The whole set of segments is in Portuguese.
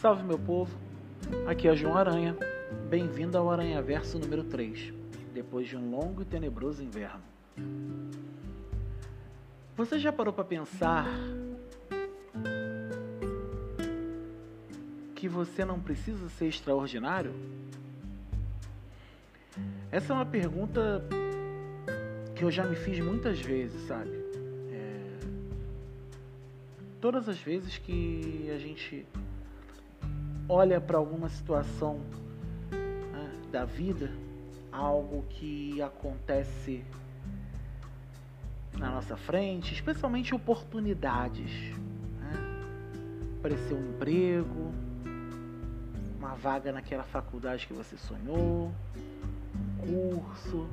Salve meu povo, aqui é João Aranha, bem-vindo ao Aranha Verso número 3, depois de um longo e tenebroso inverno. Você já parou para pensar que você não precisa ser extraordinário? Essa é uma pergunta que eu já me fiz muitas vezes, sabe? É... Todas as vezes que a gente olha para alguma situação né, da vida, algo que acontece na nossa frente, especialmente oportunidades. Né? Aparecer um emprego, uma vaga naquela faculdade que você sonhou, um curso,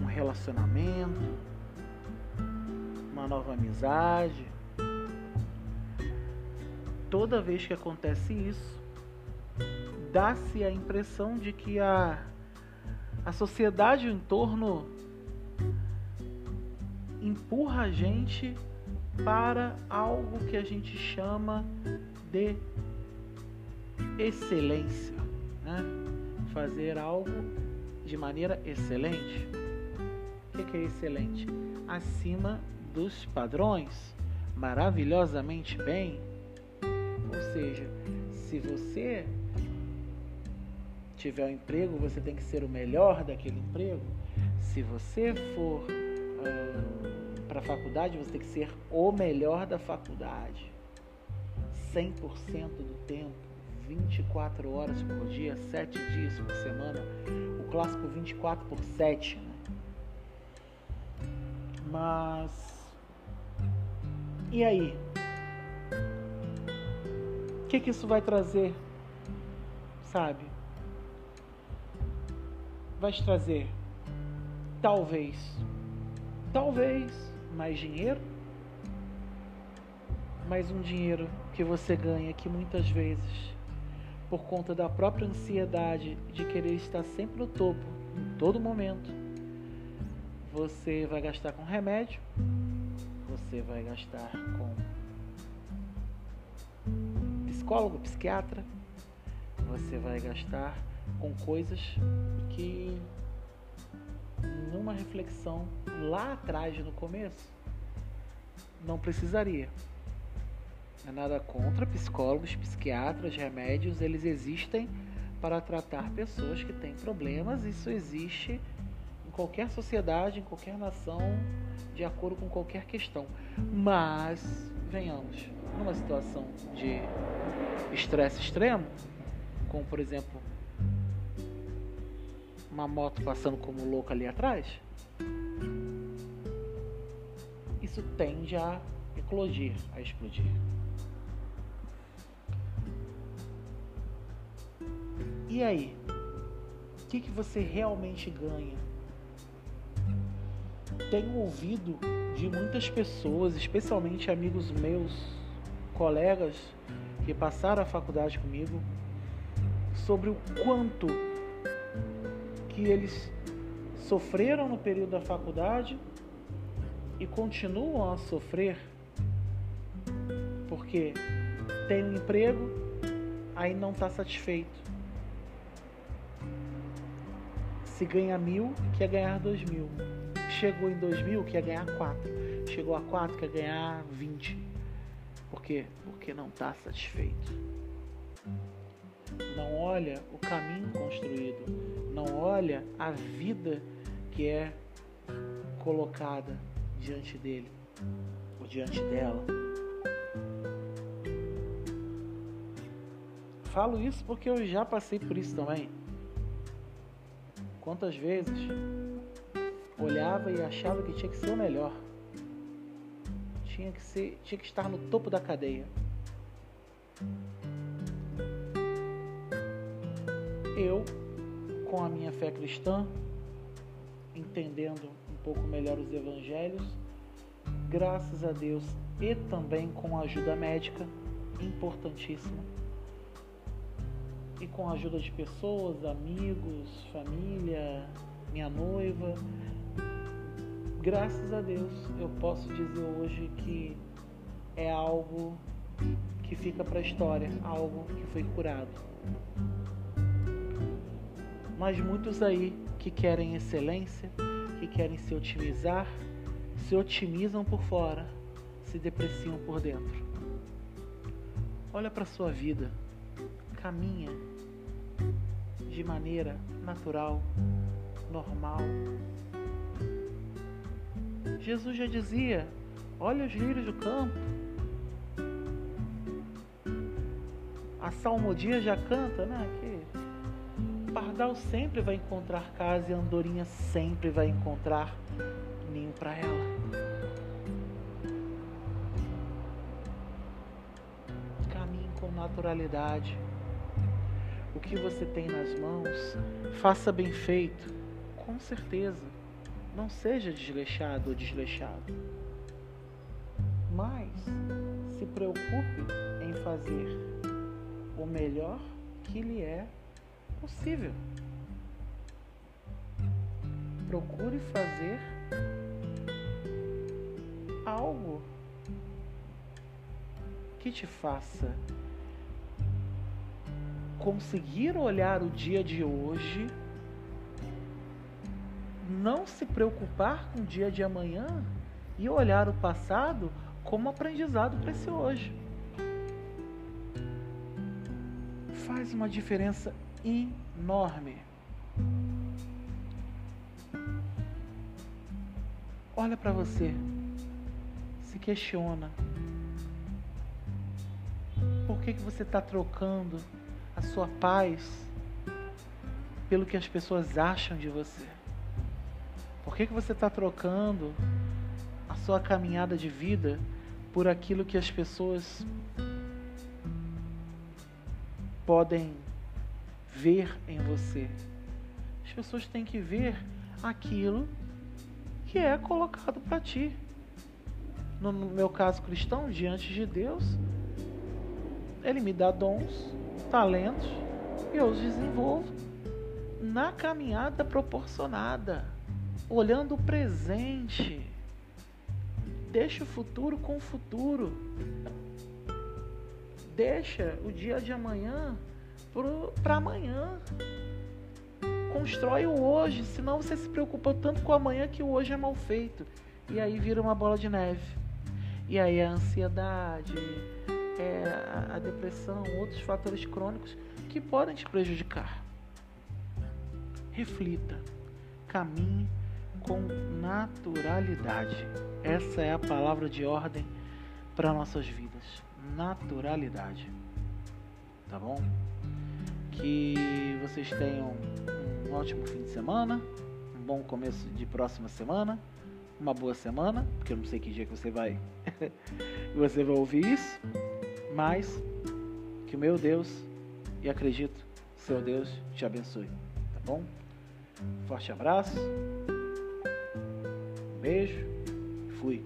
um relacionamento, uma nova amizade toda vez que acontece isso, dá-se a impressão de que a, a sociedade em torno empurra a gente para algo que a gente chama de excelência, né? fazer algo de maneira excelente. O que é excelente? Acima dos padrões, maravilhosamente bem, seja, se você tiver um emprego, você tem que ser o melhor daquele emprego. Se você for uh, para a faculdade, você tem que ser o melhor da faculdade. 100% do tempo, 24 horas por dia, 7 dias por semana. O clássico 24 por 7. Né? Mas. E aí? Que, que isso vai trazer? Sabe? Vai te trazer talvez, talvez mais dinheiro, mais um dinheiro que você ganha que muitas vezes, por conta da própria ansiedade de querer estar sempre no topo, em todo momento, você vai gastar com remédio, você vai gastar com psicólogo, psiquiatra, você vai gastar com coisas que numa reflexão lá atrás no começo não precisaria. Não é nada contra psicólogos, psiquiatras, remédios, eles existem para tratar pessoas que têm problemas. Isso existe em qualquer sociedade, em qualquer nação, de acordo com qualquer questão. Mas, venhamos, numa situação de estresse extremo, como por exemplo uma moto passando como louco ali atrás, isso tende a eclodir, a explodir. E aí? O que, que você realmente ganha? Tenho ouvido de muitas pessoas, especialmente amigos meus, colegas que passaram a faculdade comigo sobre o quanto que eles sofreram no período da faculdade e continuam a sofrer porque tem um emprego, aí não está satisfeito. Se ganha mil, quer ganhar dois mil. Chegou em dois mil, quer ganhar quatro. Chegou a quatro, quer ganhar vinte. Por quê? Porque não está satisfeito. Não olha o caminho construído. Não olha a vida que é colocada diante dele ou diante dela. Falo isso porque eu já passei por isso também. Quantas vezes olhava e achava que tinha que ser o melhor tinha que, ser, tinha que estar no topo da cadeia. Eu, com a minha fé cristã, entendendo um pouco melhor os evangelhos, graças a Deus e também com a ajuda médica, importantíssima, e com a ajuda de pessoas, amigos, família, minha noiva, graças a Deus, eu posso dizer hoje que é algo que fica para a história, algo que foi curado. Mas muitos aí que querem excelência, que querem se otimizar, se otimizam por fora, se depreciam por dentro. Olha para sua vida, caminha de maneira natural, normal. Jesus já dizia: Olha os lírios do campo. A salmodia já canta, né? Que pardal sempre vai encontrar casa e andorinha sempre vai encontrar ninho para ela. Caminhe com naturalidade. O que você tem nas mãos, faça bem feito, com certeza. Não seja desleixado ou desleixado. Mas se preocupe em fazer o melhor que lhe é possível. Procure fazer algo que te faça conseguir olhar o dia de hoje, não se preocupar com o dia de amanhã e olhar o passado como aprendizado para esse hoje. Faz uma diferença enorme. Olha para você, se questiona. Por que, que você está trocando a sua paz pelo que as pessoas acham de você? Por que, que você está trocando a sua caminhada de vida por aquilo que as pessoas podem ver em você? As pessoas têm que ver aquilo que é colocado para ti. No meu caso cristão, diante de Deus, Ele me dá dons talentos eu os desenvolvo na caminhada proporcionada, olhando o presente. Deixa o futuro com o futuro. Deixa o dia de amanhã para amanhã. Constrói o hoje, senão você se preocupa tanto com o amanhã que o hoje é mal feito. E aí vira uma bola de neve. E aí a ansiedade, é, a depressão, outros fatores crônicos que podem te prejudicar. Reflita, caminhe com naturalidade. Essa é a palavra de ordem para nossas vidas. Naturalidade. Tá bom? Que vocês tenham um ótimo fim de semana, um bom começo de próxima semana, uma boa semana, porque eu não sei que dia que você vai você vai ouvir isso mas que o meu Deus, e acredito, seu Deus te abençoe, tá bom? Forte abraço, beijo, fui.